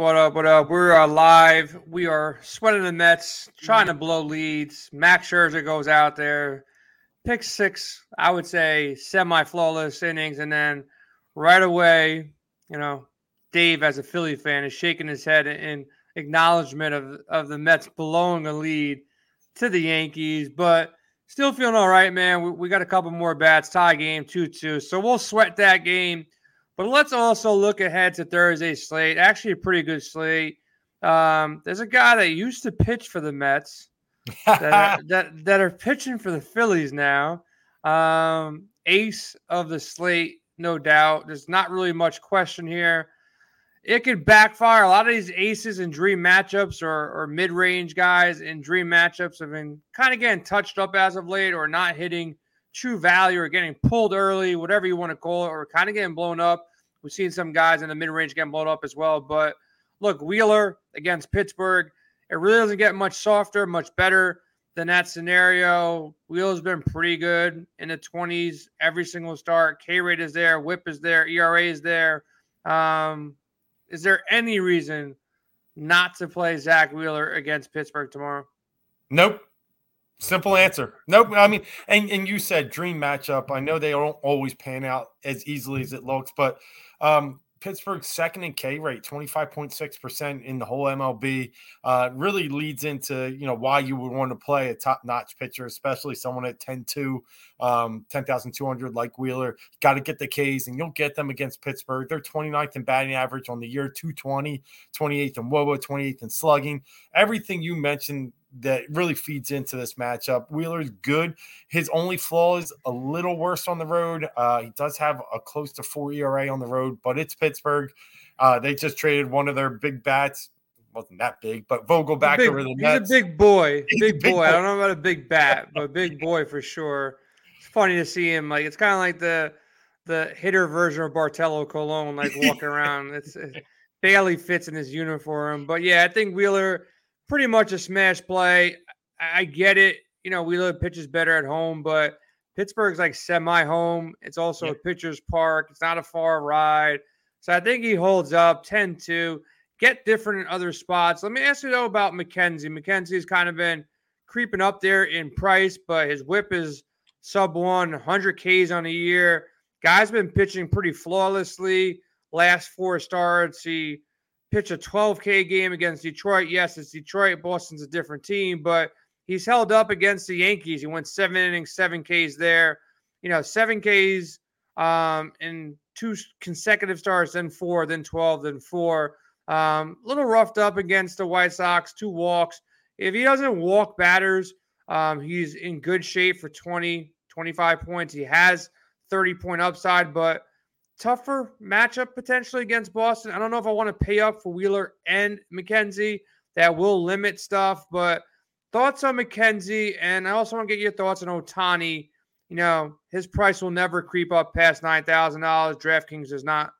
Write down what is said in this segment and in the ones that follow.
What up? What up? We're uh, live. We are sweating the Mets, trying to blow leads. Max Scherzer goes out there, picks six, I would say semi flawless innings. And then right away, you know, Dave, as a Philly fan, is shaking his head in acknowledgement of, of the Mets blowing a lead to the Yankees. But still feeling all right, man. We, we got a couple more bats, tie game 2 2. So we'll sweat that game. But let's also look ahead to Thursday's slate. Actually, a pretty good slate. Um, there's a guy that used to pitch for the Mets that, are, that, that are pitching for the Phillies now. Um, ace of the slate, no doubt. There's not really much question here. It could backfire. A lot of these aces and dream matchups or, or mid range guys in dream matchups have been kind of getting touched up as of late or not hitting true value or getting pulled early, whatever you want to call it, or kind of getting blown up. We've seen some guys in the mid range getting blown up as well. But look, Wheeler against Pittsburgh, it really doesn't get much softer, much better than that scenario. Wheeler's been pretty good in the 20s every single start. K rate is there, whip is there, ERA is there. Um, is there any reason not to play Zach Wheeler against Pittsburgh tomorrow? Nope. Simple answer. Nope. I mean, and, and you said dream matchup. I know they don't always pan out as easily as it looks, but um, Pittsburgh's second in K rate, 25.6% in the whole MLB, uh, really leads into, you know, why you would want to play a top notch pitcher, especially someone at 10 2, um, 10,200 like Wheeler. Got to get the Ks, and you'll get them against Pittsburgh. They're 29th in batting average on the year, 220, 28th in WOBA, 28th in slugging. Everything you mentioned that really feeds into this matchup. Wheeler's good. His only flaw is a little worse on the road. Uh, he does have a close to four ERA on the road, but it's Pittsburgh. Uh, they just traded one of their big bats. Wasn't that big, but Vogelbach big, over the he's Mets. a big boy, big, big boy. boy. I don't know about a big bat, but big boy for sure. Funny to see him. Like it's kind of like the the hitter version of Bartolo Colon, like walking around. It's it barely fits in his uniform, but yeah, I think Wheeler pretty much a smash play. I, get it. You know, Wheeler pitches better at home, but Pittsburgh's like semi home. It's also yep. a pitcher's park. It's not a far ride. So I think he holds up 10 2. Get different in other spots. Let me ask you though about McKenzie. McKenzie's kind of been creeping up there in price, but his whip is sub one, 100 Ks on a year. Guy's been pitching pretty flawlessly. Last four starts, he pitched a 12K game against Detroit. Yes, it's Detroit. Boston's a different team, but he's held up against the Yankees. He went seven innings, seven Ks there. You know, seven Ks um, in two consecutive starts, then four, then 12, then four. Um, a little roughed up against the White Sox, two walks. If he doesn't walk batters, um, he's in good shape for 20, 25 points. He has 30 point upside, but tougher matchup potentially against Boston. I don't know if I want to pay up for Wheeler and McKenzie. That will limit stuff, but thoughts on McKenzie, and I also want to get your thoughts on Ohtani. You know, his price will never creep up past nine thousand dollars. DraftKings does not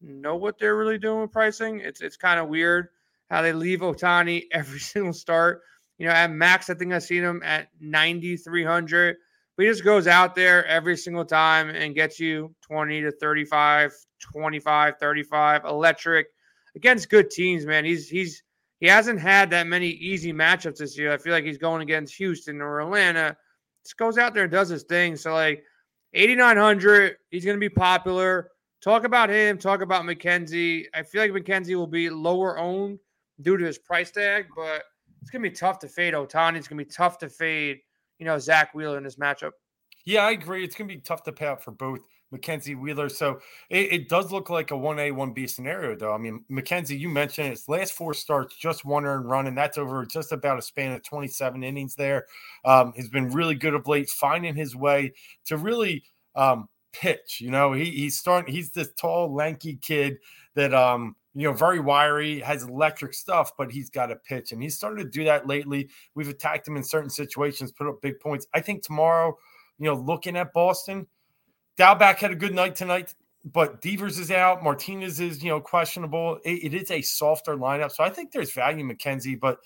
know what they're really doing with pricing. It's it's kind of weird how they leave Ohtani every single start. You know, at max, I think I've seen him at ninety three hundred. But he just goes out there every single time and gets you 20 to 35, 25, 35, electric against good teams, man. He's he's he hasn't had that many easy matchups this year. I feel like he's going against Houston or Atlanta. Just goes out there and does his thing. So like 8900, he's going to be popular. Talk about him, talk about McKenzie. I feel like McKenzie will be lower owned due to his price tag, but it's to be tough to fade Ohtani. It's to be tough to fade you know, Zach Wheeler in this matchup. Yeah, I agree. It's to be tough to pay out for both McKenzie Wheeler. So it, it, does look like a 1A, 1B scenario, though. I mean, McKenzie, you mentioned his last four starts, just one earned run, and that's over just about a span of 27 innings there. Um, he's been really good of late, finding his way to really um, pitch. You know, he, he's starting, he's this tall, lanky kid that, um, you know, very wiry, has electric stuff, but he's got a pitch. And he's started to do that lately. We've attacked him in certain situations, put up big points. I think tomorrow, you know, looking at Boston, Dalbec had a good night tonight, but Devers is out. Martinez is, you know, questionable. it, it is a softer lineup. So I think there's value McKenzie, but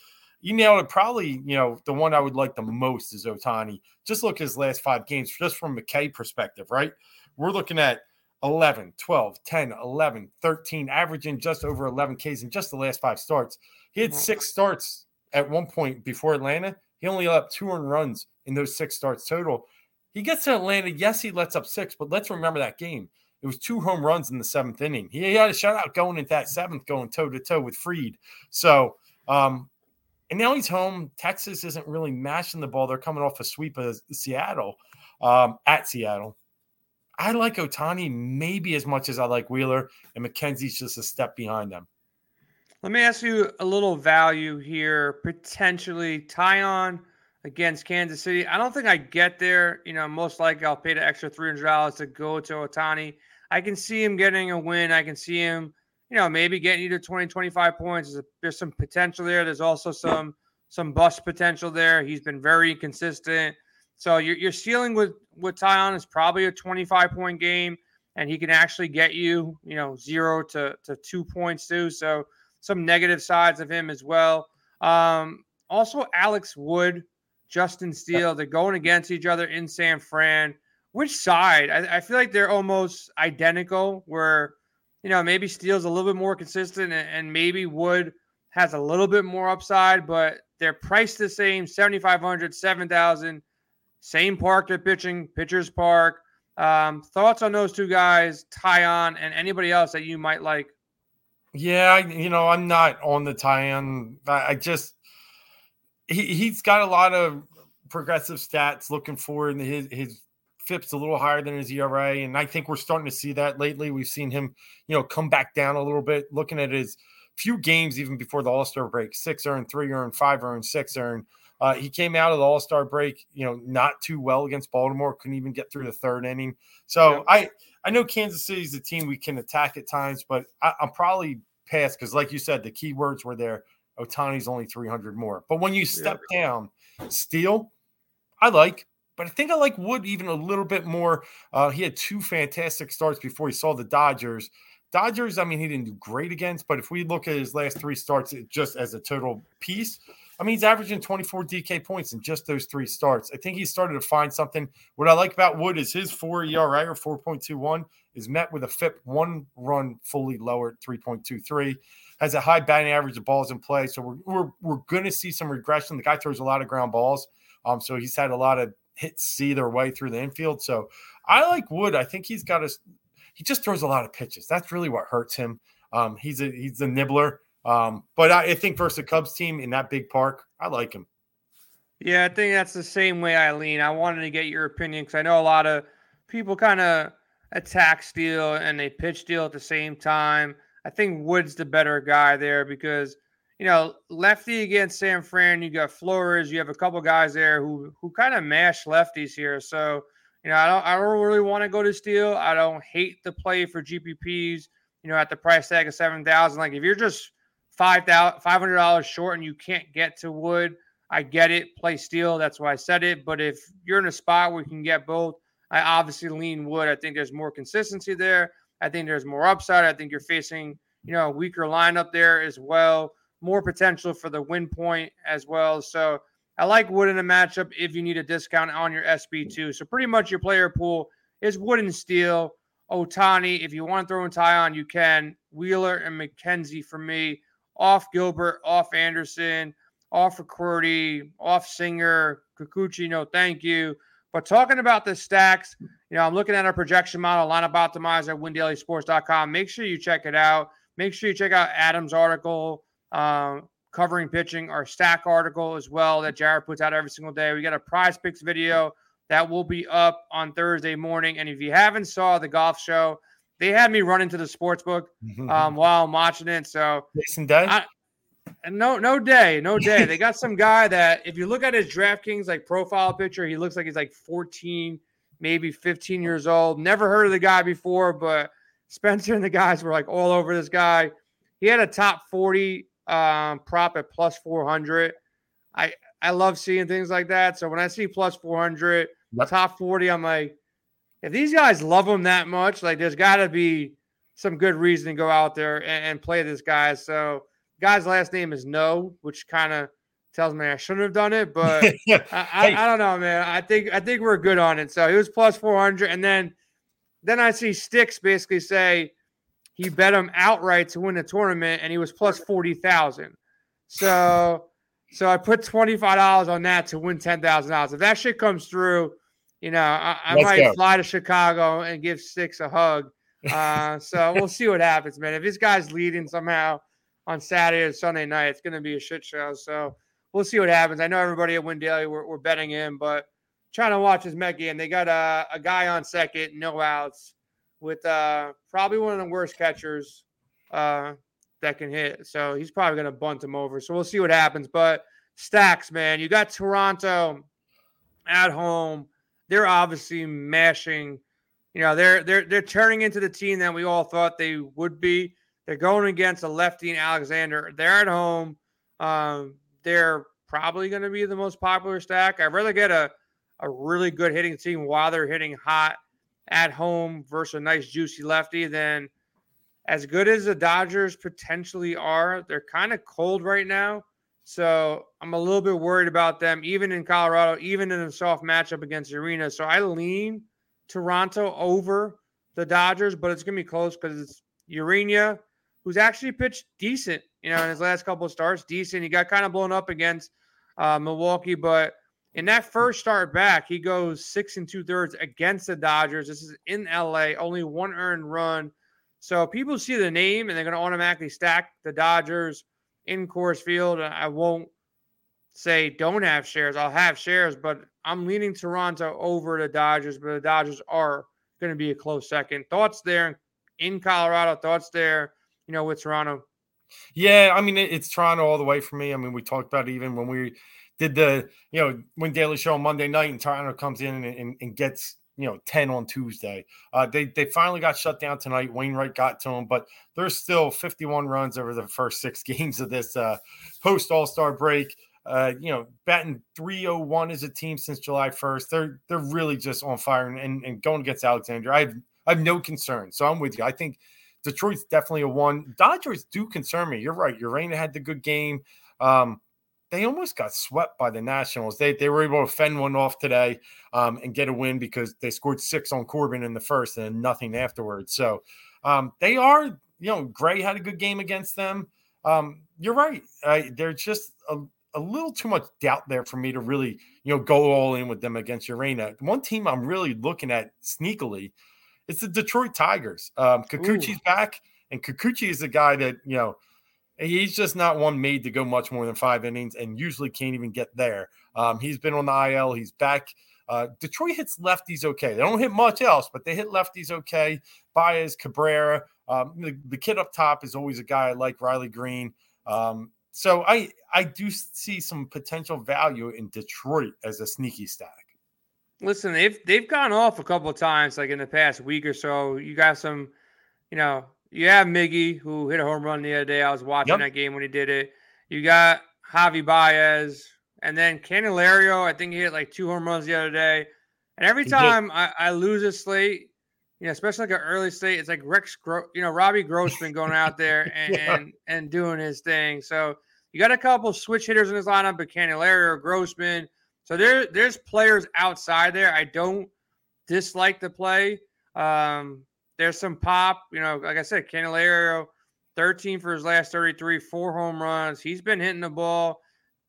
you nailed it. Probably, you know, the one I would like the most is Ohtani. Just look at his last five games, just from McKay perspective, right? We're looking at 11, 12, 10, 11, 13, averaging just over 11 Ks in just the last five starts. He had six starts at one point before Atlanta. He only let up two earned runs in those six starts total. He gets to Atlanta. Yes, he lets up six, but let's remember that game. It was two home runs in the seventh inning. He had a shutout going into that seventh, going toe to toe with Fried. So, um, and now he's home. Texas isn't really mashing the ball. They're coming off a sweep of Seattle um, at Seattle. I like Ohtani maybe as much as I like Wheeler, and McKenzie's just a step behind them. Let me ask you a little value here. Potentially Taillon against Kansas City. I don't think I get there. You know, most likely I'll pay the extra $300 to go to Ohtani. I can see him getting a win. I can see him, you know, maybe getting you to 20, 25 points. There's, a, there's some potential there. There's also some some bust potential there. He's been very consistent. So your, your ceiling with with Taillon is probably a 25 point game, and he can actually get you, you know, zero to, to two points too. So some negative sides of him as well. Um, also, Alex Wood, Justin Steele, they're going against each other in San Fran which side? I, I, feel like they're almost identical. Where you know maybe Steele's a little bit more consistent, and, and maybe Wood has a little bit more upside, but they're priced the same: 7,500, 7,000. Same park they're pitching, pitchers park. Um, thoughts on those two guys, Taillon, and anybody else that you might like? Yeah, you know, I'm not on the Taillon. I just he he's got a lot of progressive stats looking for and his his FIP's a little higher than his ERA, and I think we're starting to see that lately. We've seen him, you know, come back down a little bit. Looking at his few games even before the All Star break, six earned, three earned, five earned, six earned. Uh, he came out of the All Star break, you know, not too well against Baltimore. Couldn't even get through the third inning. So yeah. I I know Kansas City is a team we can attack at times, but I, am probably past because, like you said, the key words were there. Ohtani's only 300 more. But when you step yeah. down, Steele, I like but I think I like Wood even a little bit more. Uh, he had two fantastic starts before he saw the Dodgers. Dodgers, I mean, he didn't do great against, but if we look at his last three starts just as a total piece, I mean, he's averaging 24 DK points in just those three starts. I think he started to find something. What I like about Wood is his four ERA or 4.21 is met with a FIP one run fully lowered 3.23. Has a high batting average of balls in play. So we're, we're, we're going to see some regression. The guy throws a lot of ground balls. Um, so he's had a lot of hits see their way through the infield. So I like Wood. I think he's got a he just throws a lot of pitches. That's really what hurts him. Um, he's a he's a nibbler. Um, but I, I think versus the Cubs team in that big park, I like him. Yeah, I think that's the same way I lean. I wanted to get your opinion because I know a lot of people kind of attack Steele and they pitch Steele at the same time. I think Wood's the better guy there because you know, lefty against San Fran, you got Flores, you have a couple guys there who who kind of mash lefties here. So, you know, I don't I don't really want to go to Steele. I don't hate the play for GPPs, you know, at the price tag of seven thousand. Like if you're just five thousand five hundred dollars short and you can't get to Wood, I get it. Play Steele. That's why I said it. But if you're in a spot where you can get both, I obviously lean Wood. I think there's more consistency there. I think there's more upside. I think you're facing, you know, a weaker lineup there as well more potential for the win point as well. So I like Wood in a matchup if you need a discount on your SP2. So pretty much your player pool is Wood and Steele. Ohtani, if you want to throw in on, you can. Wheeler and McKenzie for me. Off Gilbert, off Anderson, off McCurdy, off Singer, Kikuchi, no thank you. But talking about the stacks, you know, I'm looking at our projection model, lineup optimizer at windailysports.com. Make sure you check it out. Make sure you check out Adam's article um, covering pitching, our stack article as well that Jared puts out every single day. We got a PrizePicks video that will be up on Thursday morning. And if you haven't saw the golf show, they had me run into the sports book mm-hmm. um, while I'm watching it. So Jason Day? I, no, no day, no day. they got some guy that if you look at his DraftKings like profile picture, he looks like he's like 14, maybe 15 years old. Never heard of the guy before, but Spencer and the guys were like all over this guy. He had a top 40 um, prop at plus 400. I I love seeing things like that. So when I see plus 400, yep. top 40, I'm like, if these guys love him that much, like there's got to be some good reason to go out there and, and play this guy. So guy's last name is No, which kind of tells me I shouldn't have done it, but I, I, I, don't know, man. I think I think we're good on it. So he was plus 400, and then then I see Sticks basically say he bet him outright to win the tournament, and he was plus forty thousand. So, so I put twenty five dollars on that to win ten thousand dollars. If that shit comes through, you know, I, I might go. fly to Chicago and give Six a hug. Uh, so we'll see what happens, man. If this guy's leading somehow on Saturday or Sunday night, it's going to be a shit show. So we'll see what happens. I know everybody at Win Daily we're, we're betting him, but trying to watch his Met game. They got a, a guy on second, no outs, with uh, probably one of the worst catchers uh, that can hit. So he's probably going to bunt him over. So we'll see what happens. But stacks, man, you got Toronto at home. They're obviously mashing. You know, they're they're they're turning into the team that we all thought they would be. They're going against a lefty in Alexander. They're at home. Um, they're probably going to be the most popular stack. I'd rather get a a really good hitting team while they're hitting hot at home versus a nice juicy lefty, then as good as the Dodgers potentially are, they're kind of cold right now. So I'm a little bit worried about them, even in Colorado, even in a soft matchup against Urena. So I lean Toronto over the Dodgers, but it's gonna be close because it's Urena, who's actually pitched decent, you know, in his last couple of starts, decent. He got kind of blown up against uh, Milwaukee, but in that first start back, he goes six and two thirds against the Dodgers. This is in LA, only one earned run. So people see the name and they're going to automatically stack the Dodgers in Coors Field. I won't say don't have shares. I'll have shares, but I'm leaning Toronto over the Dodgers, but the Dodgers are going to be a close second. Thoughts there in Colorado, thoughts there, you know, with Toronto. Yeah, I mean, it's Toronto all the way for me. I mean, we talked about even when we did the you know when Daily Show on Monday night and Toronto comes in and, and, and gets you know 10 on Tuesday. Uh, they they finally got shut down tonight. Wainwright got to them, but there's still 51 runs over the first six games of this uh, post All Star break. Uh, you know, batting 301 as a team since July 1st. They're they're really just on fire and, and, and going against Alexander. I have I have no concern. So I'm with you. I think Detroit's definitely a one. Dodgers do concern me. You're right. Urena had the good game. Um, they almost got swept by the Nationals. They they were able to fend one off today um, and get a win because they scored six on Corbin in the first and nothing afterwards. So um, they are, you know, Gray had a good game against them. Um, you're right. I, they're just a, a little too much doubt there for me to really, you know, go all in with them against Urena. One team I'm really looking at sneakily is the Detroit Tigers. Um, Kikuchi's Ooh. back, and Kikuchi is a guy that you know He's just not one made to go much more than five innings and usually can't even get there. Um, he's been on the IL. He's back. Uh, Detroit hits lefties okay. They don't hit much else, but they hit lefties okay. Baez, Cabrera. Um, the, the, kid up top is always a guy I like, Riley Greene. Um, so I I do see some potential value in Detroit as a sneaky stack. Listen, they've they've gone off a couple of times, like in the past week or so. You got some, you know, you have Miggy, who hit a home run the other day. I was watching yep. that game when he did it. You got Javi Baez, and then Candelario. I think he hit like two home runs the other day. And every time I, I, lose a slate, you know, especially like an early slate, it's like Rex, Gro- you know, Robbie Grossman going out there and, yeah. and, and doing his thing. So you got a couple switch hitters in his lineup, but Candelario, Grossman. So there, there's players outside there. I don't dislike the play. Um, there's some pop. You know, like I said, Candelario, 13 for his last 33, four home runs. He's been hitting the ball.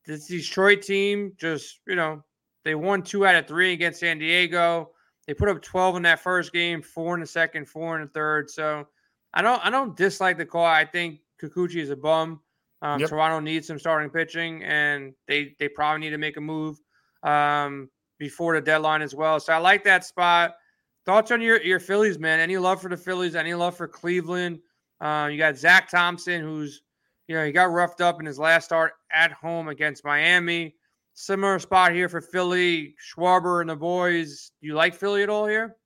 This Detroit team just, you know, they won two out of three against San Diego. They put up 12 in that first game, four in the second, four in the third. So I don't I don't dislike the call. I think Kikuchi is a bum. Um, yep. Toronto needs some starting pitching, and they they probably need to make a move um, before the deadline as well. So I like that spot. Thoughts on your your Phillies, man? Any love for the Phillies? Any love for Cleveland? Uh, you got Zach Thompson, who's you know he got roughed up in his last start at home against Miami. Similar spot here for Philly, Schwarber and the boys. Do you like Philly at all here?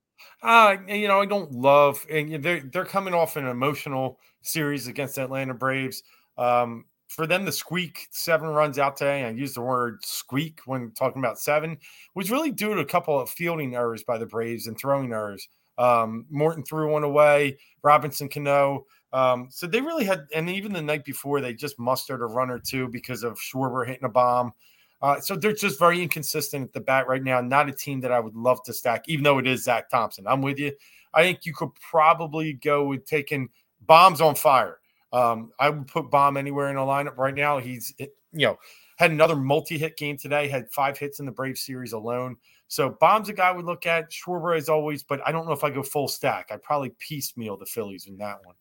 Uh, you know, I don't love, and they're they're coming off an emotional series against Atlanta Braves. Um, for them to squeak seven runs out today, I use the word squeak when talking about seven, was really due to a couple of fielding errors by the Braves and throwing errors. Um, Morton threw one away, Robinson Cano. Um, so they really had, and even the night before, they just mustered a run or two because of Schwarber hitting a bomb. Uh, so they're just very inconsistent at the bat right now. Not a team that I would love to stack, even though it is Zach Thompson. I'm with you. I think you could probably go with taking Bohm's on fire. Um, I would put Bohm anywhere in a lineup right now. He's, you know, had another multi-hit game today. Had five hits in the Brave series alone. So Bohm's a guy we look at. Schwarber as always, but I don't know if I go full stack. I'd probably piecemeal the Phillies in that one.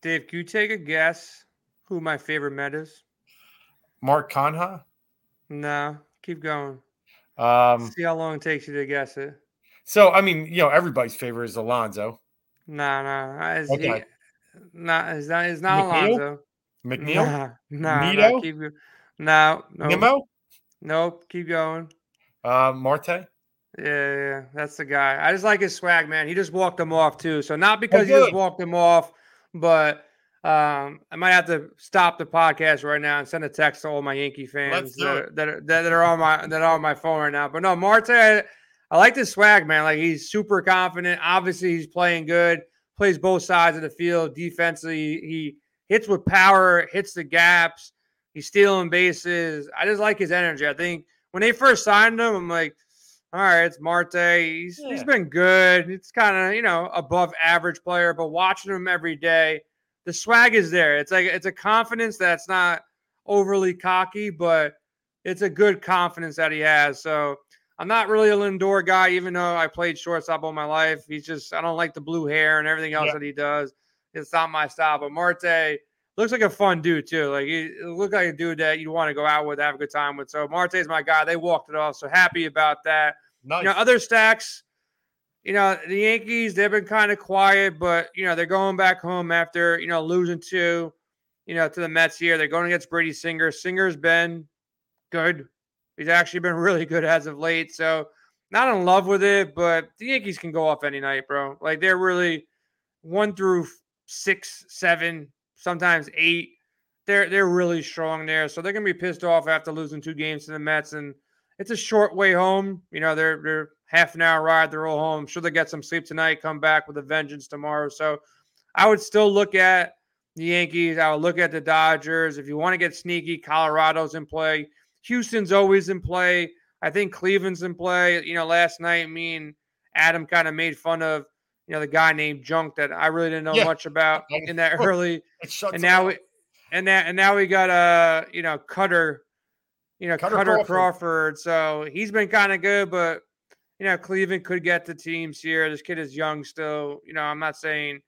Dave, can you take a guess who my favorite Met is? Mark Canha? No, keep going. Um, See how long it takes you to guess it. So I mean, you know, everybody's favorite is Alonso. No, no, it's, Okay. Not, it's not, it's not McNeil? Alonso. McNeil, Nah, nah, nah, keep no, no, Nimmo, nope, keep going. uh, Marte. Yeah, yeah, that's the guy. I just like his swag, man. He just walked him off too. So not because he just walked him off, but um, I might have to stop the podcast right now and send a text to all my Yankee fans that, are, that, are, that are on my that are on my phone right now. But no, Marte, I, I like this swag, man. Like he's super confident. Obviously, he's playing good. Plays both sides of the field. Defensively, he hits with power, hits the gaps. He's stealing bases. I just like his energy. I think when they first signed him, I'm like, all right, it's Marte. He's he's Yeah. been good. It's kind of you know above average player, but watching him every day, the swag is there. It's like it's a confidence that's not overly cocky, but it's a good confidence that he has. So I'm not really a Lindor guy, even though I played shortstop all my life. He's just I don't like the blue hair and everything else Yeah. that he does. It's not my style. But Marte looks like a fun dude too. Like he looked like a dude that you want to go out with, have a good time with. So Marte's my guy. They walked it off. So happy about that. Nice. You know, other stacks, you know, the Yankees, they've been kind of quiet, but you know, they're going back home after, you know, losing two, you know, to the Mets here. They're going against Brady Singer. Singer's been good. He's actually been really good as of late. So not in love with it, but the Yankees can go off any night, bro. Like they're really one through six, seven, sometimes eight. They're they're really strong there. So they're gonna be pissed off after losing two games to the Mets. And it's a short way home. You know, they're they're half an hour ride, they're all home. Sure they get some sleep tonight, come back with a vengeance tomorrow. So I would still look at the Yankees. I would look at the Dodgers. If you want to get sneaky, Colorado's in play. Houston's always in play. I think Cleveland's in play. You know, last night me and Adam kind of made fun of, you know, the guy named Junk that I really didn't know Yeah. much about in that early and now we and that and now we got uh you know Kutter, you know Kutter Kutter, Crawford. Crawford. So he's been kind of good, but you know Cleveland could get the teams here. This kid is young still. You know I'm not saying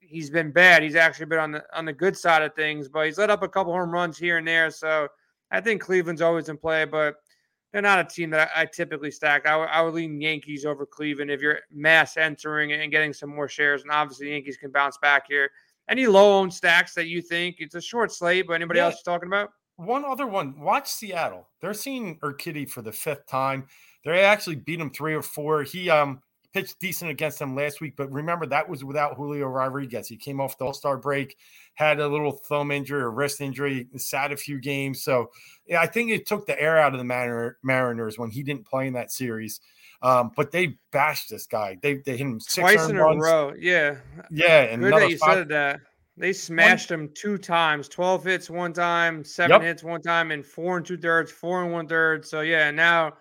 he's been bad. He's actually been on the on the good side of things, but he's let up a couple home runs here and there. So I think Cleveland's always in play, but they're not a team that I, I typically stack. I would- would lean Yankees over Cleveland if you're mass entering and getting some more shares. And obviously, Yankees can bounce back here. Any low owned stacks that you think it's a short slate, but anybody Yeah. else you're talking about? One other one. Watch Seattle. They're seeing Urquidy for the fifth time. They actually beat him three or four. He um pitched decent against them last week, but remember that was without Julio Rodriguez. He came off the All Star break, had a little thumb injury or wrist injury, sat a few games. So yeah, I think it took the air out of the Mariner, Mariners when he didn't play in that series. Um, but they bashed this guy. They they hit him six Twice in a row. Yeah. Yeah, and Good that you five- said that. They smashed him two times 12 hits one time, seven Yep. hits one time, and four and two thirds, four and one third. So, yeah, now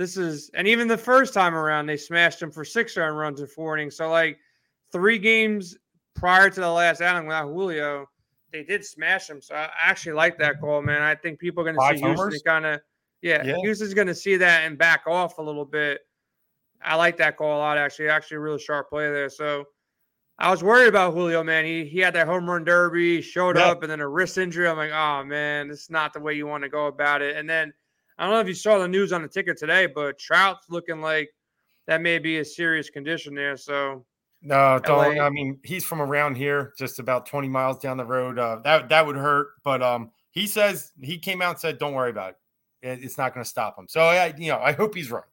this is, and even the first time around, they smashed him for six earned runs in four innings. So, like three games prior to the last outing without Julio, they did smash him. So, I actually like that call, man. I think people are going to see Houston kind of, yeah, Yeah. Houston's going to see that and back off a little bit. I like that call a lot, actually. Actually, a really sharp play there. So, I was worried about Julio, man. He he had that home run derby, showed Yeah. up, and then a wrist injury. I'm like, oh man, this is not the way you want to go about it. And then I don't know if you saw the news on the ticket today, but Trout's looking like that may be a serious condition there. So No, don't. LA. I mean, he's from around here, just about 20 miles down the road. Uh, that that would hurt, but um, he says he came out and said, "Don't worry about it. It- It's not going to stop him." So I, you know, I hope he's right.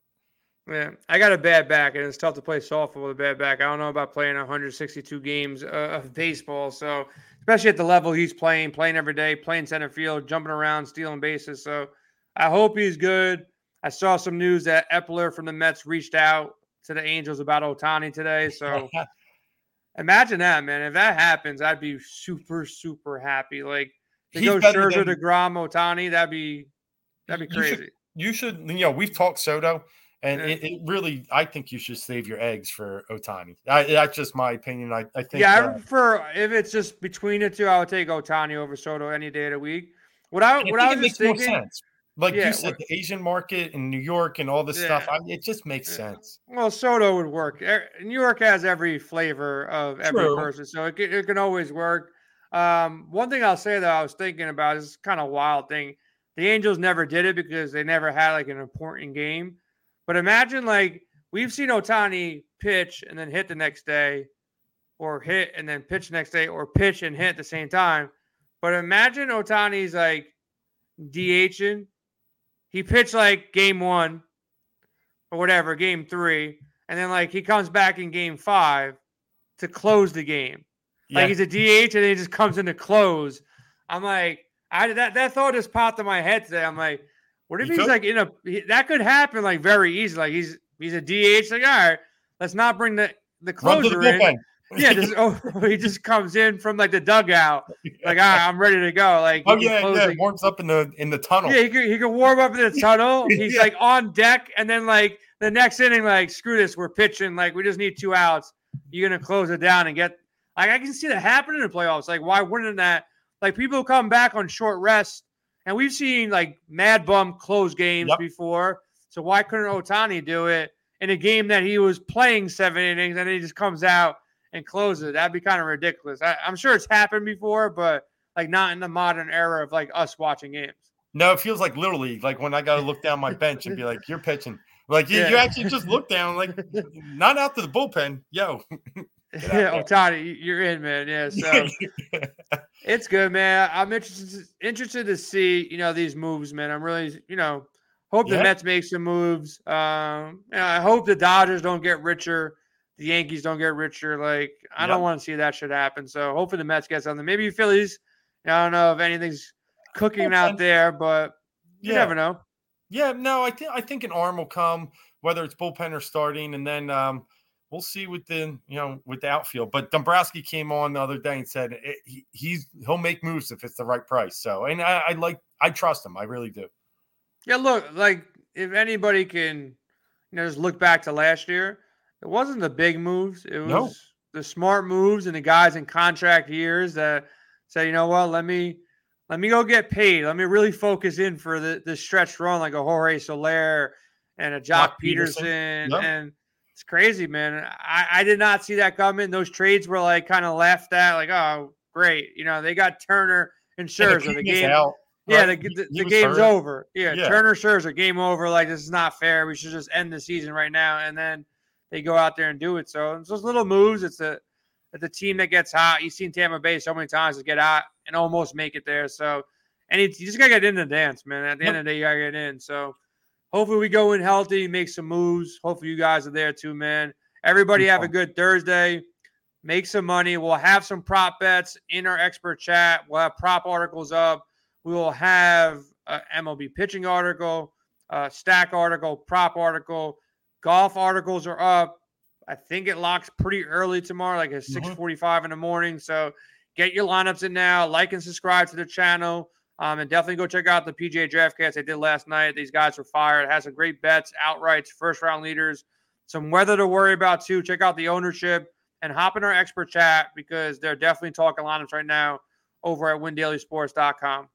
yeah, I got a bad back, and it's tough to play softball with a bad back. I don't know about playing 162 games uh, of baseball, so especially at the level he's playing, playing every day, playing center field, jumping around, stealing bases. So I hope he's good. I saw some news that Eppler from the Mets reached out to the Angels about Ohtani today. So imagine that, man. If that happens, I'd be super, super happy. Like to He's go Scherzer, than- DeGrom, Ohtani, that'd be that'd be You should- crazy. you should. You know, we've talked Soto, and it, it, really, I think you should save your eggs for Ohtani. I, that's just my opinion. I, I think. Yeah, I uh, prefer if it's just between the two, I would take Ohtani over Soto any day of the week. What I, what I, I was just thinking, like yeah, you said, the Asian market in New York and all this yeah. stuff, I, it just makes sense. Well, Soto would work. New York has every flavor of every True. person, so it can, it can always work. Um, one thing I'll say that I was thinking about is kind of wild thing. The Angels never did it because they never had like an important game. But imagine like we've seen Ohtani pitch and then hit the next day, or hit and then pitch the next day, or pitch and hit at the same time. But imagine Ohtani's like DHing he pitched like game one or whatever, game three, and then like he comes back in game five to close the game. Yeah. Like he's a DH and then he just comes in to close. I'm like, I that that thought just popped in my head today. I'm like, what if he he's could? like in a that could happen like very easy. Like he's he's a DH. Like all right, let's not bring the the closer the in yeah, just, oh, he just comes in from like the dugout, like ah, I'm ready to go. Like oh yeah, yeah, warms up in the in the tunnel. Yeah, he can, he can warm up in the tunnel. He's yeah. like on deck, and then like the next inning, like screw this, we're pitching. Like we just need two outs. You're gonna close it down and get. Like I can see that happening in the playoffs. Like why wouldn't that? Like people come back on short rest, and we've seen like Mad Bum close games yep. before. So why couldn't Ohtani do it in a game that he was playing seven innings and he just comes out? And close it. That'd be kind of ridiculous. I, am sure it's happened before, but like not in the modern era of like us watching games. No, it feels like little league. Like when I got to look down my bench and be like, "You're pitching." Like you, yeah. you actually just look down, like not out to the bullpen. Yo, yeah, oh, Tony, you're in, man. Yeah, so it's good, man. I'm interested interested to see you know these moves, man. I'm really you know hope yeah. the Mets make some moves. Um, I hope the Dodgers don't get richer the Yankees don't get richer. Like I yep. don't want to see that shit happen. So hopefully the Mets get something. Maybe Phillies. I don't know if anything's cooking out there, but you yeah. never know. Yeah, no, I think I think an arm will come, whether it's bullpen or starting, and then um, we'll see with the you know with the outfield. But Dombrowski came on the other day and said it, he, he's he'll make moves if it's the right price. So, and I, I like I trust him. I really do. Yeah, look, like if anybody can, you know, just look back to last year it wasn't the big moves. It was no. the smart moves and the guys in contract years that say, you know what, let me let me go get paid. Let me really focus in for the, the stretch run like a Jorge Soler and a Joc Peterson." Pederson. Yep. And it's crazy, man. I, I did not see that coming. Those trades were like kind of laughed at, like, oh, great. You know, they got Turner and Scherzer. the game, out, yeah, the, the, the game's hurt. over. Yeah, yeah, Turner Scherzer, game over. Like, this is not fair. We should just end the season right now. And then – they go out there and do it. So it's those little moves. It's a it's the team that gets hot. You've seen Tampa Bay so many times to get out and almost make it there. So and you just gotta get in the dance, man. At the end of the day, you gotta get in. So hopefully we go in healthy, make some moves. Hopefully you guys are there too, man. Everybody have a good Thursday. Make some money. We'll have some prop bets in our expert chat. We'll have prop articles up. We will have a MLB pitching article, a stack article, prop article Golf articles are up. I think it locks pretty early tomorrow, like at mm-hmm. 6:45 in the morning. So get your lineups in now. Like and subscribe to the channel. Um, and definitely go check out the PGA Draftcast I did last night. These guys were fired. It has some great bets, outrights, first round leaders, some weather to worry about too. Check out the ownership and hop in our expert chat because they're definitely talking lineups right now over at windailysports.com.